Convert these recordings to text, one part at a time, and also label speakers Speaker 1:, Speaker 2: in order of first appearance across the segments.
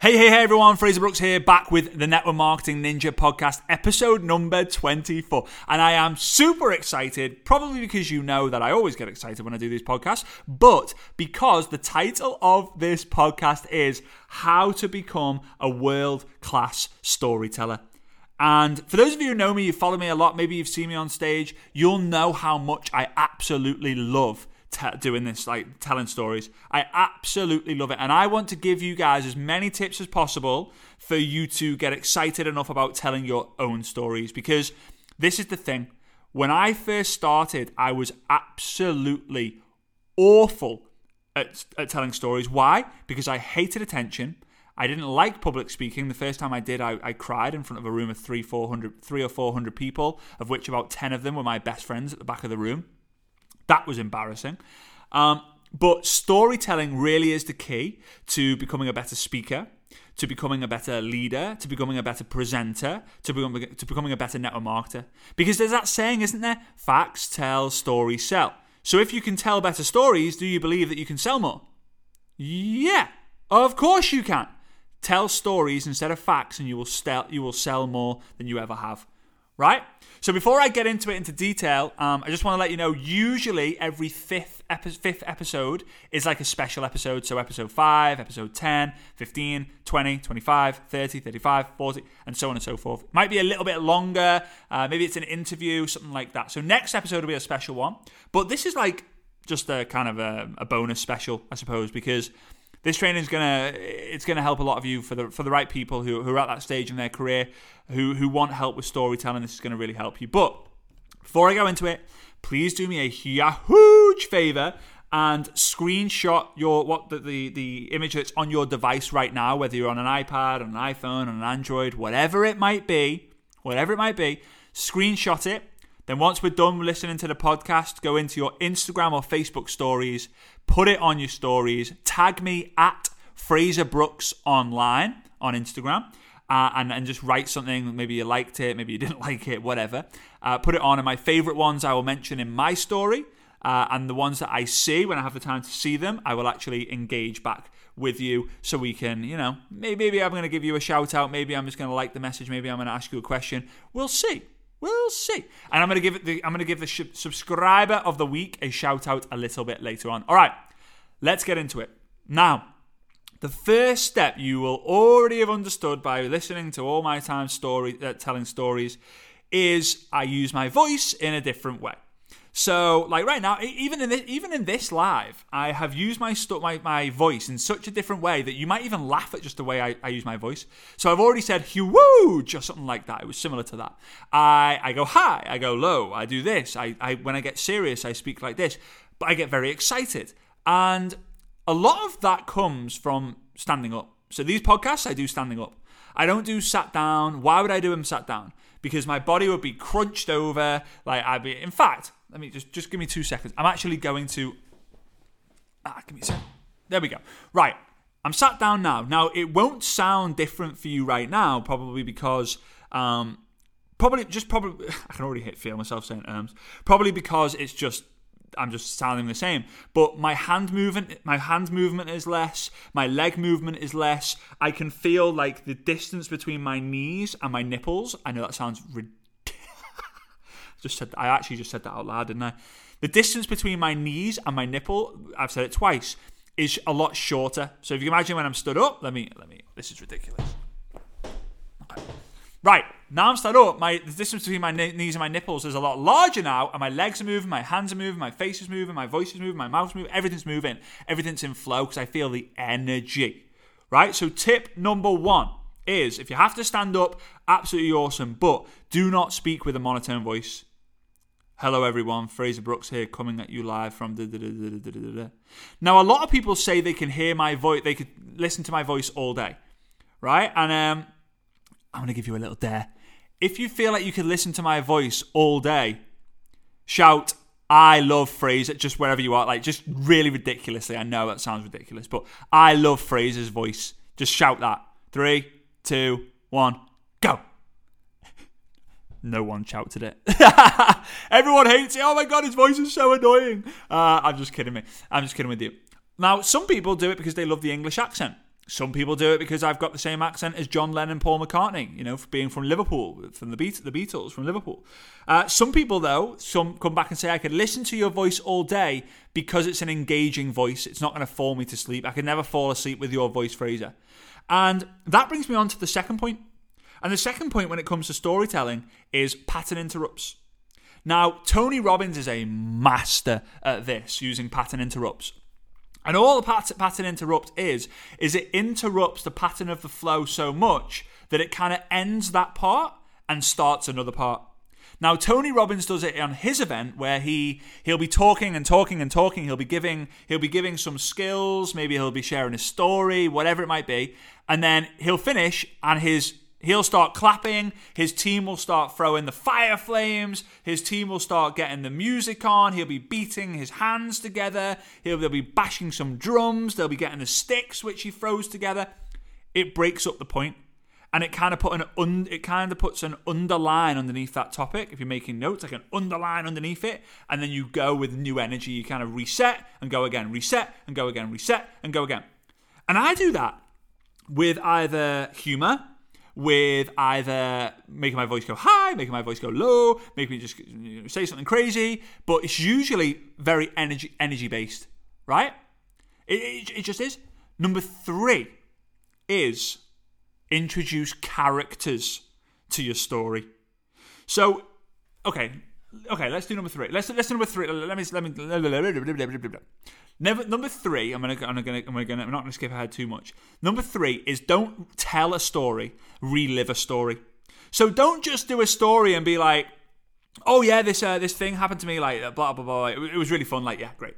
Speaker 1: Hey, hey, hey, everyone. Fraser Brooks here, back with the Network Marketing Ninja podcast, episode number 24. And I am super excited, probably because you know that I always get excited when I do these podcasts, but because the title of this podcast is How to Become a World Class Storyteller. And for those of you who know me, you follow me a lot, maybe you've seen me on stage, you'll know how much I absolutely love t- doing this, like telling stories. I absolutely love it. And I want to give you guys as many tips as possible for you to get excited enough about telling your own stories. Because this is the thing. When I first started, I was absolutely awful at, at telling stories. Why? Because I hated attention. I didn't like public speaking. The first time I did, I, I cried in front of a room of three, four hundred, three or four hundred people, of which about ten of them were my best friends at the back of the room. That was embarrassing. Um, but storytelling really is the key to becoming a better speaker, to becoming a better leader, to becoming a better presenter, to becoming, to becoming a better network marketer. Because there's that saying, isn't there? Facts tell, stories sell. So if you can tell better stories, do you believe that you can sell more? Yeah, of course you can. Tell stories instead of facts, and you will sell you will sell more than you ever have right? So before I get into it into detail, um, I just want to let you know. Usually, every fifth epi- fifth episode is like a special episode. So episode five, episode 10, 15, 20, 25, 30, 35, 40, and so on and so forth. Might be a little bit longer. Uh, maybe it's an interview, something like that. So next episode will be a special one. But this is like just a kind of a, a bonus special, I suppose, because this training is gonna it's gonna help a lot of you for the for the right people who, who are at that stage in their career who who want help with storytelling. This is gonna really help you. But before I go into it, please do me a huge favor and screenshot your what the, the the image that's on your device right now, whether you're on an iPad, an iPhone, on an Android, whatever it might be, whatever it might be, screenshot it. Then once we're done listening to the podcast, go into your Instagram or Facebook stories, put it on your stories, tag me at Fraser Brooks online on Instagram. Uh, and, and just write something. Maybe you liked it, maybe you didn't like it, whatever. Uh, put it on. And my favorite ones I will mention in my story. Uh, and the ones that I see when I have the time to see them, I will actually engage back with you so we can, you know, maybe, maybe I'm going to give you a shout out. Maybe I'm just going to like the message. Maybe I'm going to ask you a question. We'll see. We'll see. And I'm going to give it the I'm to give the sh- subscriber of the week a shout out a little bit later on. All right. Let's get into it. Now, the first step you will already have understood by listening to all my time story uh, telling stories is I use my voice in a different way. So, like right now, even in this, even in this live, I have used my, st- my my voice in such a different way that you might even laugh at just the way I, I use my voice. So I've already said huge or something like that. It was similar to that. I I go high, I go low, I do this. I, I when I get serious, I speak like this. But I get very excited, and a lot of that comes from standing up. So these podcasts I do standing up. I don't do sat down. Why would I do them sat down? Because my body would be crunched over. Like I'd be. In fact, let me just just give me two seconds. I'm actually going to. Ah, give me a second. There we go. Right. I'm sat down now. Now it won't sound different for you right now, probably because um, probably just probably I can already hit feel myself saying terms. Probably because it's just I'm just sounding the same. But my hand movement, my hand movement is less. My leg movement is less. I can feel like the distance between my knees and my nipples. I know that sounds ridiculous. Just said I actually just said that out loud, didn't I? The distance between my knees and my nipple, I've said it twice, is a lot shorter. So if you imagine when I'm stood up, let me let me. This is ridiculous. Okay. Right now I'm stood up. My the distance between my knees and my nipples is a lot larger now, and my legs are moving, my hands are moving, my face is moving, my voice is moving, my mouth's moving. Everything's moving. Everything's in flow because I feel the energy. Right. So tip number one is if you have to stand up, absolutely awesome, but do not speak with a monotone voice. Hello, everyone. Fraser Brooks here, coming at you live from. Now, a lot of people say they can hear my voice, they could listen to my voice all day, right? And um, I'm going to give you a little dare. If you feel like you can listen to my voice all day, shout, I love Fraser, just wherever you are, like just really ridiculously. I know that sounds ridiculous, but I love Fraser's voice. Just shout that. Three, two, one. No one shouted it. Everyone hates it. Oh my god, his voice is so annoying. Uh, I'm just kidding me. I'm just kidding with you. Now, some people do it because they love the English accent. Some people do it because I've got the same accent as John Lennon, Paul McCartney, you know, for being from Liverpool, from the, Beat- the Beatles, from Liverpool. Uh, some people, though, some come back and say, I could listen to your voice all day because it's an engaging voice. It's not going to fall me to sleep. I could never fall asleep with your voice, Fraser. And that brings me on to the second point. And the second point when it comes to storytelling is pattern interrupts. Now, Tony Robbins is a master at this, using pattern interrupts. And all the pattern interrupt is, is it interrupts the pattern of the flow so much that it kind of ends that part and starts another part. Now Tony Robbins does it on his event where he he'll be talking and talking and talking. He'll be giving he'll be giving some skills, maybe he'll be sharing a story, whatever it might be, and then he'll finish and his He'll start clapping, his team will start throwing the fire flames, his team will start getting the music on, he'll be beating his hands together, he'll they'll be bashing some drums, they'll be getting the sticks which he throws together. It breaks up the point and it kind of put an un, it kind of puts an underline underneath that topic if you're making notes like an underline underneath it and then you go with new energy you kind of reset and go again reset and go again reset and go again and i do that with either humor with either making my voice go high, making my voice go low, making me just say something crazy, but it's usually very energy energy based, right? It, it, it just is. Number three is introduce characters to your story. So, okay, okay, let's do number three. Let's let's do number three. Let me let me. Never, number three, I'm gonna, I'm gonna, I'm gonna, I'm not gonna skip ahead too much. Number three is don't tell a story, relive a story. So don't just do a story and be like, oh yeah, this uh, this thing happened to me, like blah blah blah. It, it was really fun. Like yeah, great.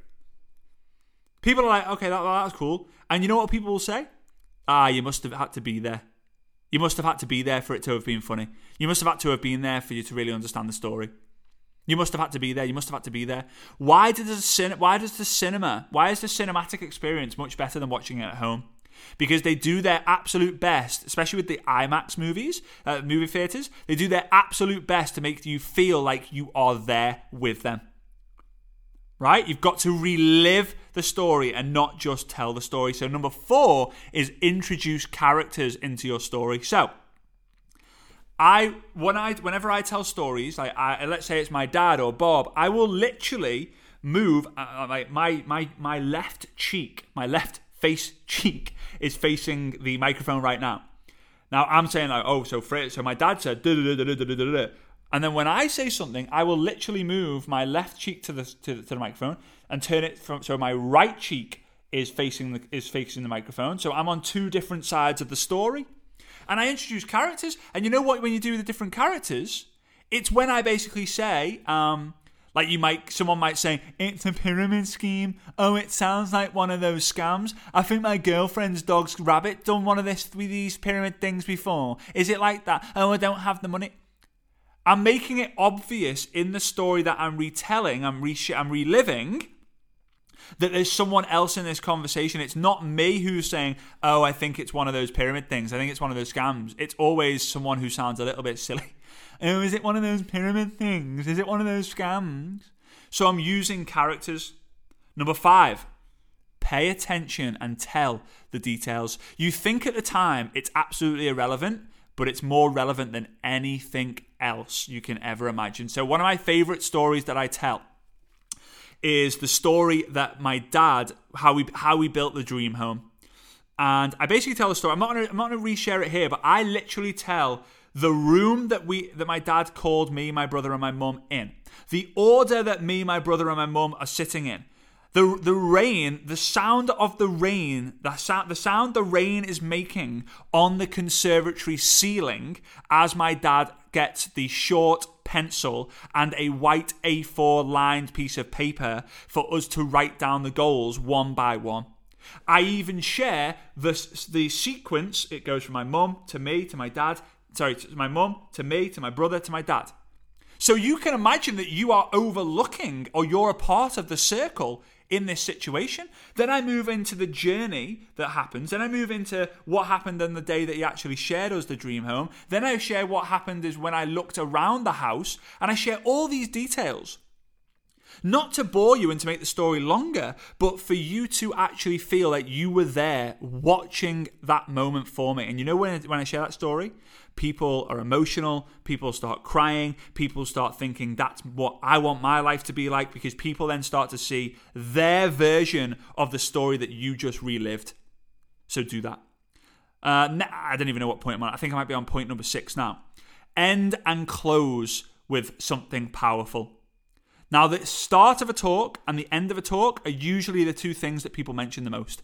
Speaker 1: People are like, okay, that, that was cool. And you know what people will say? Ah, you must have had to be there. You must have had to be there for it to have been funny. You must have had to have been there for you to really understand the story. You must have had to be there. You must have had to be there. Why did the cin- Why does the cinema? Why is the cinematic experience much better than watching it at home? Because they do their absolute best, especially with the IMAX movies, uh, movie theaters. They do their absolute best to make you feel like you are there with them. Right? You've got to relive the story and not just tell the story. So number four is introduce characters into your story. So I when I whenever I tell stories, like I, let's say it's my dad or Bob, I will literally move uh, uh my my my left cheek, my left face cheek is facing the microphone right now. Now I'm saying like, oh, so Fred, so my dad said, and then when I say something, I will literally move my left cheek to the to the, to the microphone and turn it from so my right cheek is facing the is facing the microphone. So I'm on two different sides of the story and I introduce characters. And you know what? When you do the different characters, it's when I basically say, um, like you might, someone might say, it's a pyramid scheme. Oh, it sounds like one of those scams. I think my girlfriend's dog's rabbit done one of this these pyramid things before. Is it like that? Oh, I don't have the money. I'm making it obvious in the story that I'm retelling, I'm, re- I'm reliving that there's someone else in this conversation. It's not me who's saying, "Oh, I think it's one of those pyramid things. I think it's one of those scams." It's always someone who sounds a little bit silly. Oh, is it one of those pyramid things? Is it one of those scams? So I'm using characters. Number 5. Pay attention and tell the details. You think at the time it's absolutely irrelevant, but it's more relevant than anything else you can ever imagine. So, one of my favorite stories that I tell is the story that my dad how we how we built the dream home. And I basically tell the story. I'm not gonna I'm not gonna reshare it here, but I literally tell the room that we that my dad called me, my brother, and my mum in. The order that me, my brother, and my mum are sitting in. The, the rain, the sound of the rain, the sound, the sound the rain is making on the conservatory ceiling as my dad gets the short pencil and a white A4 lined piece of paper for us to write down the goals one by one. I even share the, the sequence. It goes from my mum to me to my dad. Sorry, to my mum to me to my brother to my dad. So you can imagine that you are overlooking or you're a part of the circle in this situation. Then I move into the journey that happens. Then I move into what happened on the day that he actually shared us the dream home. Then I share what happened is when I looked around the house and I share all these details. Not to bore you and to make the story longer, but for you to actually feel like you were there watching that moment for me. And you know when, when I share that story, people are emotional, people start crying, people start thinking that's what I want my life to be like because people then start to see their version of the story that you just relived. So do that. Uh, I don't even know what point I'm on. I think I might be on point number six now. End and close with something powerful. Now, the start of a talk and the end of a talk are usually the two things that people mention the most,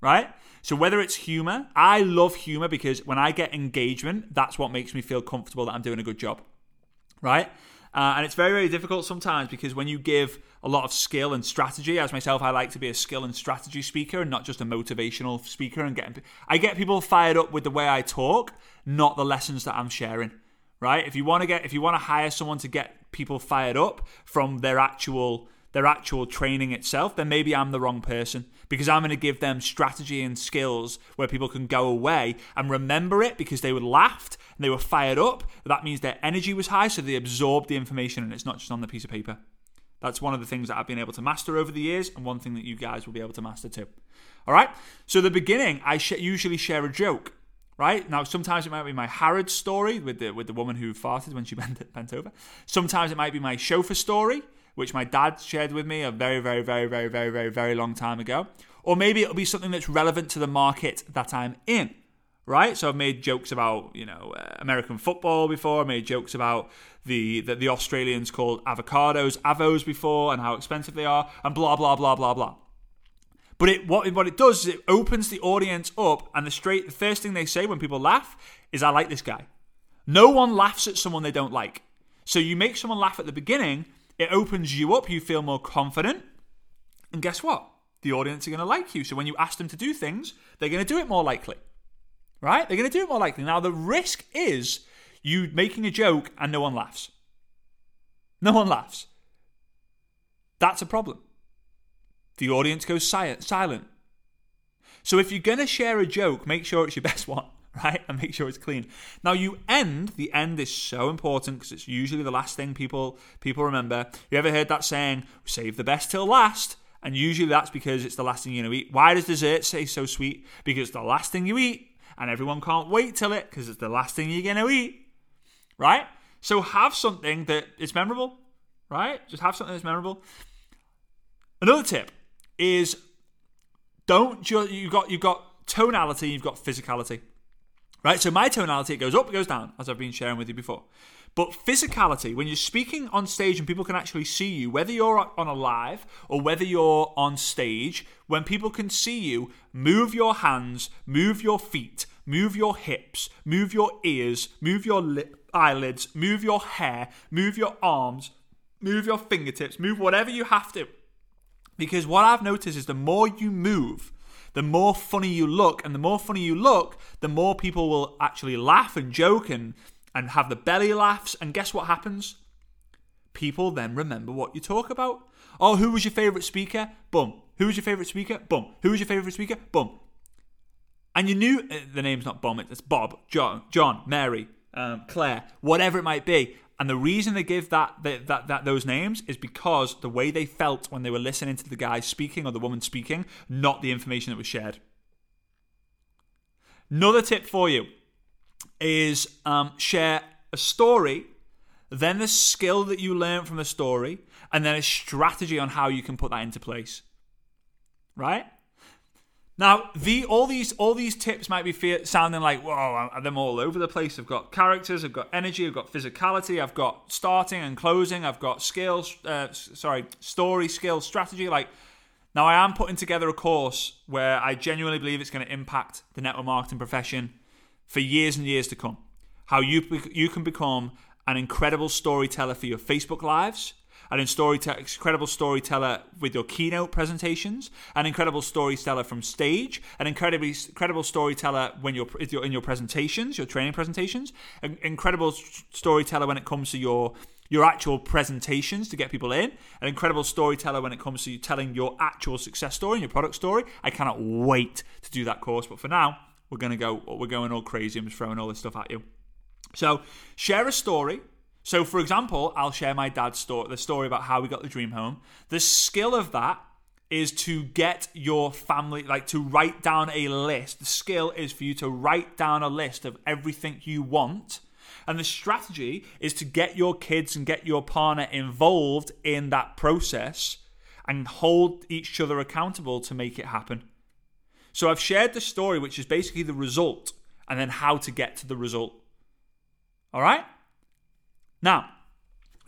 Speaker 1: right? So, whether it's humor, I love humor because when I get engagement, that's what makes me feel comfortable that I'm doing a good job, right? Uh, and it's very, very difficult sometimes because when you give a lot of skill and strategy, as myself, I like to be a skill and strategy speaker and not just a motivational speaker. And getting, I get people fired up with the way I talk, not the lessons that I'm sharing right? If you want to get if you want to hire someone to get people fired up from their actual their actual training itself, then maybe I'm the wrong person because I'm going to give them strategy and skills where people can go away and remember it because they were laughed and they were fired up. That means their energy was high, so they absorbed the information and it's not just on the piece of paper. That's one of the things that I've been able to master over the years, and one thing that you guys will be able to master too. All right. So the beginning, I sh- usually share a joke right? Now, sometimes it might be my Harrod story with the with the woman who farted when she bent, bent over. Sometimes it might be my chauffeur story, which my dad shared with me a very, very, very, very, very, very, very long time ago. Or maybe it'll be something that's relevant to the market that I'm in, right? So I've made jokes about you know uh, American football before. I made jokes about the, the the Australians called avocados, avos before, and how expensive they are, and blah blah blah blah blah. But it, what, what it does is it opens the audience up, and the straight the first thing they say when people laugh is, "I like this guy." No one laughs at someone they don't like. So you make someone laugh at the beginning, it opens you up. You feel more confident, and guess what? The audience are going to like you. So when you ask them to do things, they're going to do it more likely, right? They're going to do it more likely. Now the risk is you making a joke and no one laughs. No one laughs. That's a problem the audience goes silent. So if you're going to share a joke, make sure it's your best one, right? And make sure it's clean. Now you end, the end is so important because it's usually the last thing people people remember. You ever heard that saying, save the best till last? And usually that's because it's the last thing you're going to eat. Why does dessert say so sweet? Because it's the last thing you eat and everyone can't wait till it because it's the last thing you're going to eat. Right? So have something that is memorable, right? Just have something that's memorable. Another tip is don't just you got you've got tonality, you've got physicality. Right? So my tonality it goes up, it goes down, as I've been sharing with you before. But physicality, when you're speaking on stage and people can actually see you, whether you're on a live or whether you're on stage, when people can see you, move your hands, move your feet, move your hips, move your ears, move your lip, eyelids, move your hair, move your arms, move your fingertips, move whatever you have to because what I've noticed is the more you move, the more funny you look, and the more funny you look, the more people will actually laugh and joke and, and have the belly laughs. And guess what happens? People then remember what you talk about. Oh, who was your favourite speaker? Boom. Who was your favourite speaker? Boom. Who was your favourite speaker? Boom. And you knew uh, the name's not Bob, it's Bob, John, John, Mary, um, Claire, whatever it might be. And the reason they give that, that, that, that those names is because the way they felt when they were listening to the guy speaking or the woman speaking, not the information that was shared. Another tip for you is um, share a story, then the skill that you learn from the story, and then a strategy on how you can put that into place. Right? Now, the all these all these tips might be sounding like, whoa, I'm all over the place. I've got characters, I've got energy, I've got physicality, I've got starting and closing, I've got skills, uh, sorry, story, skill, strategy. Like, now I am putting together a course where I genuinely believe it's going to impact the network marketing profession for years and years to come. How you you can become an incredible storyteller for your Facebook lives an incredible storyteller with your keynote presentations, an incredible storyteller from stage, an incredibly incredible storyteller when you're in your presentations, your training presentations, an incredible storyteller when it comes to your your actual presentations to get people in, an incredible storyteller when it comes to you telling your actual success story and your product story. I cannot wait to do that course, but for now, we're gonna go we're going all crazy. I'm just throwing all this stuff at you. So share a story So, for example, I'll share my dad's story, the story about how we got the dream home. The skill of that is to get your family, like to write down a list. The skill is for you to write down a list of everything you want. And the strategy is to get your kids and get your partner involved in that process and hold each other accountable to make it happen. So I've shared the story, which is basically the result, and then how to get to the result. All right? Now,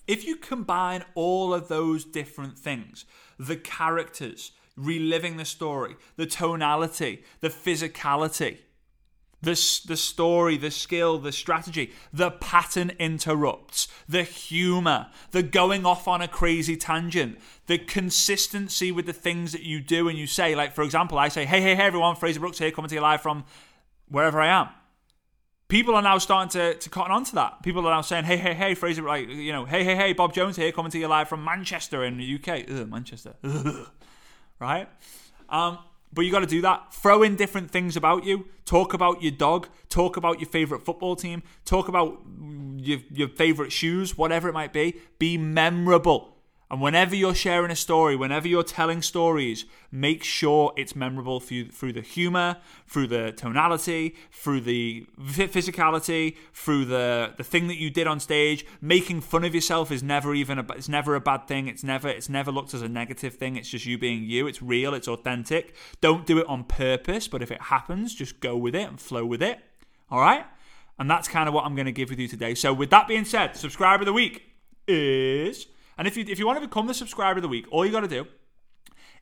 Speaker 1: if you combine all of those different things, the characters, reliving the story, the tonality, the physicality, the, the story, the skill, the strategy, the pattern interrupts, the humor, the going off on a crazy tangent, the consistency with the things that you do and you say. Like, for example, I say, hey, hey, hey, everyone, Fraser Brooks here, coming to you live from wherever I am. People are now starting to, to cotton on to that. People are now saying, hey, hey, hey, Fraser, like, you know, hey, hey, hey, Bob Jones here, coming to you live from Manchester in the UK. Ugh, Manchester. Ugh. Right? Um, but you got to do that. Throw in different things about you. Talk about your dog. Talk about your favorite football team. Talk about your, your favorite shoes, whatever it might be. Be memorable. And whenever you're sharing a story, whenever you're telling stories, make sure it's memorable you, through the humor, through the tonality, through the physicality, through the the thing that you did on stage. Making fun of yourself is never even a, it's never a bad thing. It's never it's never looked as a negative thing. It's just you being you. It's real. It's authentic. Don't do it on purpose, but if it happens, just go with it and flow with it. All right. And that's kind of what I'm going to give with you today. So, with that being said, subscriber of the week is and if you if you want to become the subscriber of the week, all you got to do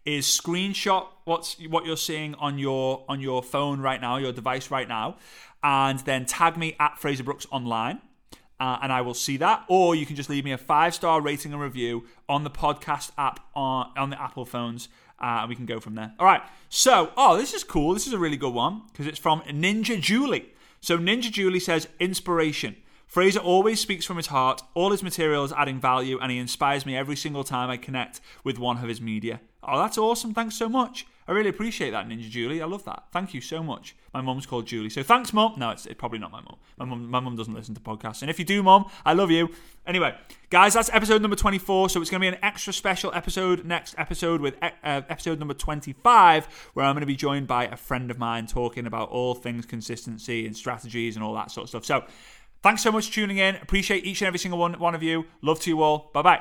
Speaker 1: is screenshot what's what you're seeing on your on your phone right now, your device right now, and then tag me at Fraser Brooks online. Uh, and I will see that. Or you can just leave me a five star rating and review on the podcast app on, on the Apple phones, uh, and we can go from there. All right. So, oh, this is cool. This is a really good one because it's from Ninja Julie. So, Ninja Julie says inspiration. Fraser always speaks from his heart, all his material is adding value, and he inspires me every single time I connect with one of his media. Oh, that's awesome. Thanks so much. I really appreciate that, Ninja Julie. I love that. Thank you so much. My mum's called Julie. So thanks, mum. No, it's, it's probably not my mum. My mum my mum doesn't listen to podcasts. And if you do, mum, I love you. Anyway, guys, that's episode number 24. So it's going to be an extra special episode next episode with uh, episode number 25, where I'm going to be joined by a friend of mine talking about all things consistency and strategies and all that sort of stuff. So Thanks so much for tuning in. Appreciate each and every single one, one of you. Love to you all. Bye bye.